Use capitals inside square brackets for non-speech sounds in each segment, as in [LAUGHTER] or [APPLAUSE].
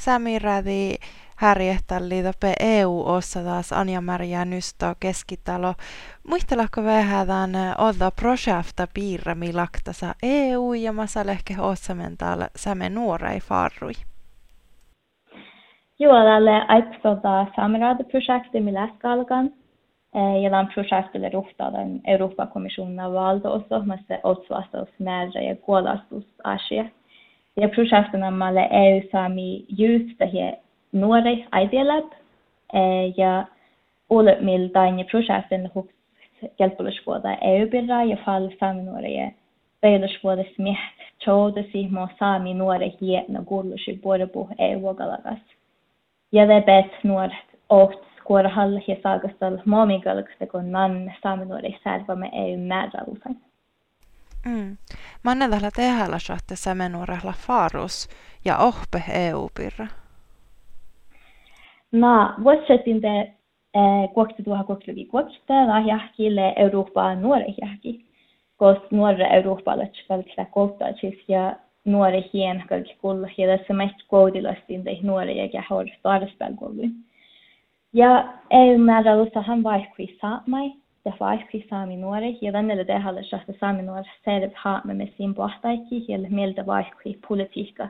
Sämirädi härjehtalli tope EU-ossa taas Anja-Maria Nysto keskitalo. Muistelako vähädään olla projekta piirre milaktasa EU ja masalehke osamental säme nuorei farrui? Joo, tälle aipsota sameradeprojekti miläskalkan. Ja tämän projektille ruhtauden Euroopan komission valtuusto, missä otsvastaus määrä ja ja projektena malle EU saami tähän nuori idealat ja ole miltain ja projekten huks hjälpullisvuoda EU-birra ja fall saami nuoria peilusvuoda smiht choudasi mo saami nuori hietna gullusi borbu EU-galagas. Ja det bet nuort oht skuorahall ja saagastal moomigalgsta kun nan saami nuori särva me EU määrä usain. Mm. Mannedalla tehällä saatte sämenuorella farus ja ohpe EU-pirra. Na, vuositin te kuokti tuoha kuokti kuokta lahjahkille Euroopan nuori jahki. Kos nuori Euroopalle kalkista kohtaasis ja nuori hien kalki kulla ja tässä mest koodilastin te nuori ja kähor tarspelkollu. Ja EU-määrälussa hän vaikui saamai det vaikui saami nuori ja tännellä tehdä että saami nuori serv haamme me siinä pohtaikki ja mieltä vaikui politiikka.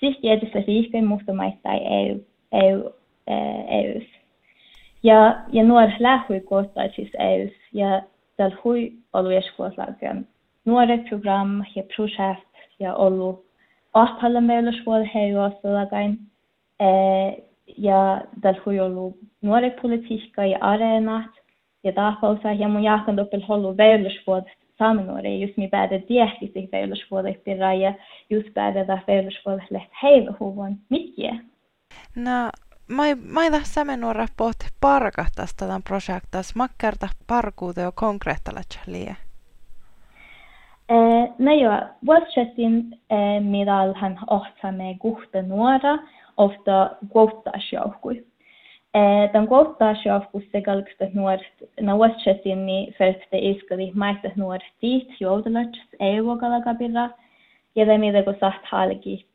Siis tietysti riikkuen muuta maista EU, EU EUs. Ja, ja nuor lähui siis EUs ja täl hui ollut eskuoslagen nuoret program ja projekt ja ollut ahpalla meilosvuol heijuosalagain ja täl hui ollut nuoret politiikka ja areenat ja tahpausa ja mun jahkan doppel hollu veilusvuod samenuori just mi bäde diehti veilusvuod pirra ja just bäde da veilusvuod leht heiluhuvon mitje. No, maida sämenuora pohti parkahtas tämän projektas makkarta parkuute jo konkreettalla lie? Eh, no joo, vuosisettin eh, midal hän ohtsamme kuhta nuora ofta kuottaasjoukkui. Eh, tämän kuottaasjoukkus se kalksta nuoret, na vuosisettin niin fälkte iskali maita nuoret tiit EU-kalakabilla, ja det mitä kun saht halki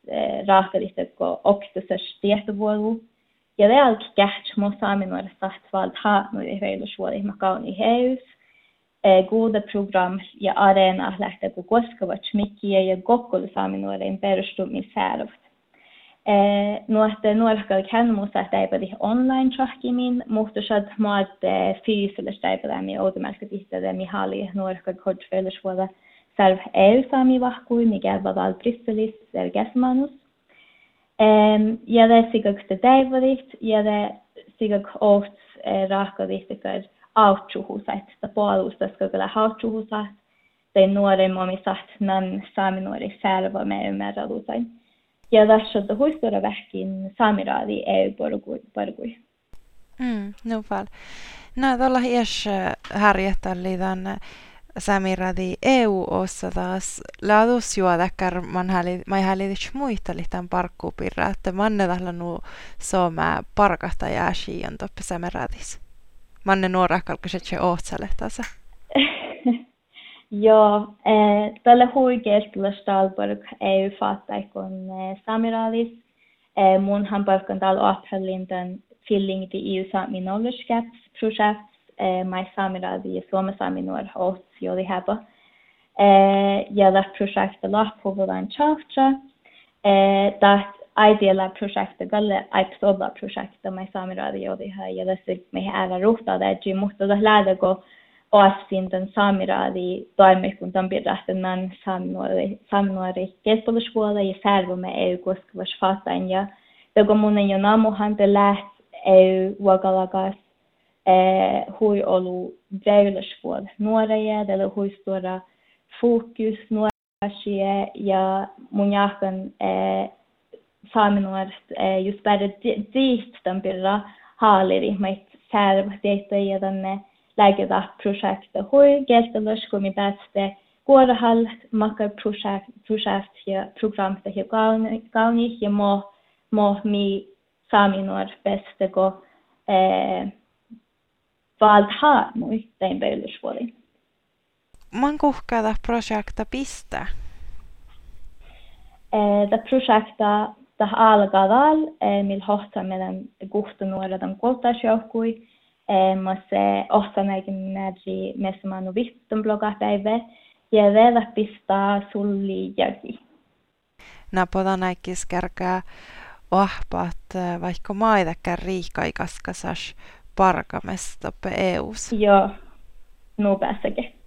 rahkalista kun oktusas tietovuolu, ja det är allt gert må saminor sagt vald ha nu i hela svåri makaun i heus. Eh, goda program ja arena lähte på koskavat mikkiä ja gokkol saminore perustum i särvt. Eh, no että nuorkal kenmus että ei pedi online trahkimin, mutta sad maat fyysillistä ei pedi mi outomärkä tihtä mi hali nuorkal kodföllisvuoda särv EU sami vahkui, mikä vadal Brysselis ergesmanus. Um, ja det sigag te deivarit, ja det sigag oht eh, rahkarit ikar autruhusat, ta puolusta skagala autruhusat, tai nuori momi saht nan saami nuori särva me ymmärrälutain. Ja tässä on huistora vähkin saamiraadi ei porgui. Mm, no fall. No, tuolla iäs härjättäli tämän Samiradi EU-ossa taas laadusjuodakar man häli, mä häli muisteli tämän parkkupirra, että manne tällä nu sooma parkasta jääsi on toppe Samiradis. Manne nuora kalkaiset se ohtsale [LAUGHS] tasa. Joo, eh, tällä huikealla stalborg ei fatta kun eh, samiralis. Eh, munhan palkan täällä ahtallintan filling i EU saami nollerskapsprojekt eh, mai samirali ja suomasami nuor hots joli heba. Eh, ja projekta lahpuvulan tjahtra. Eh, dat ideella projektet galle aipsoba projektet mai samirali joli ha ja läsit mei ära rohtada, että muttada lähdä kun toimikun tämän birrasten man samnuori samnuori keskusteluskola ja servo me EU koskevas fatain ja det går munen jo namuhan det läht EU wagalagas eh, hui ollut väyläsvuod nuoreja, tällä hui stora fokus nuoreja ja mun jahkan eh, saamenuoret eh, just bara dit den birra haaleri mait särv teitä ja tänne lägeda projekte hui geltelös kun mi bäste Gårahall makar projekt, program ja gauni ja må må mi saminor bäste gå eh, valthaa muistain pöydysvuoli. Man kuhkada projekta pistä? Eh, det projekta tähän alkaval, millä hohtaa meidän kuhtunuoretan kultaisjoukkui, mutta se ohtanaikin nähdä meissä manu vihtun blogapäivä, ja vielä pistää sulli jäki. Napoda näikis kärkää ahpaat, vaikka maidakään riikaikaskasas parkamesta EUs. Joo, no päässäkin.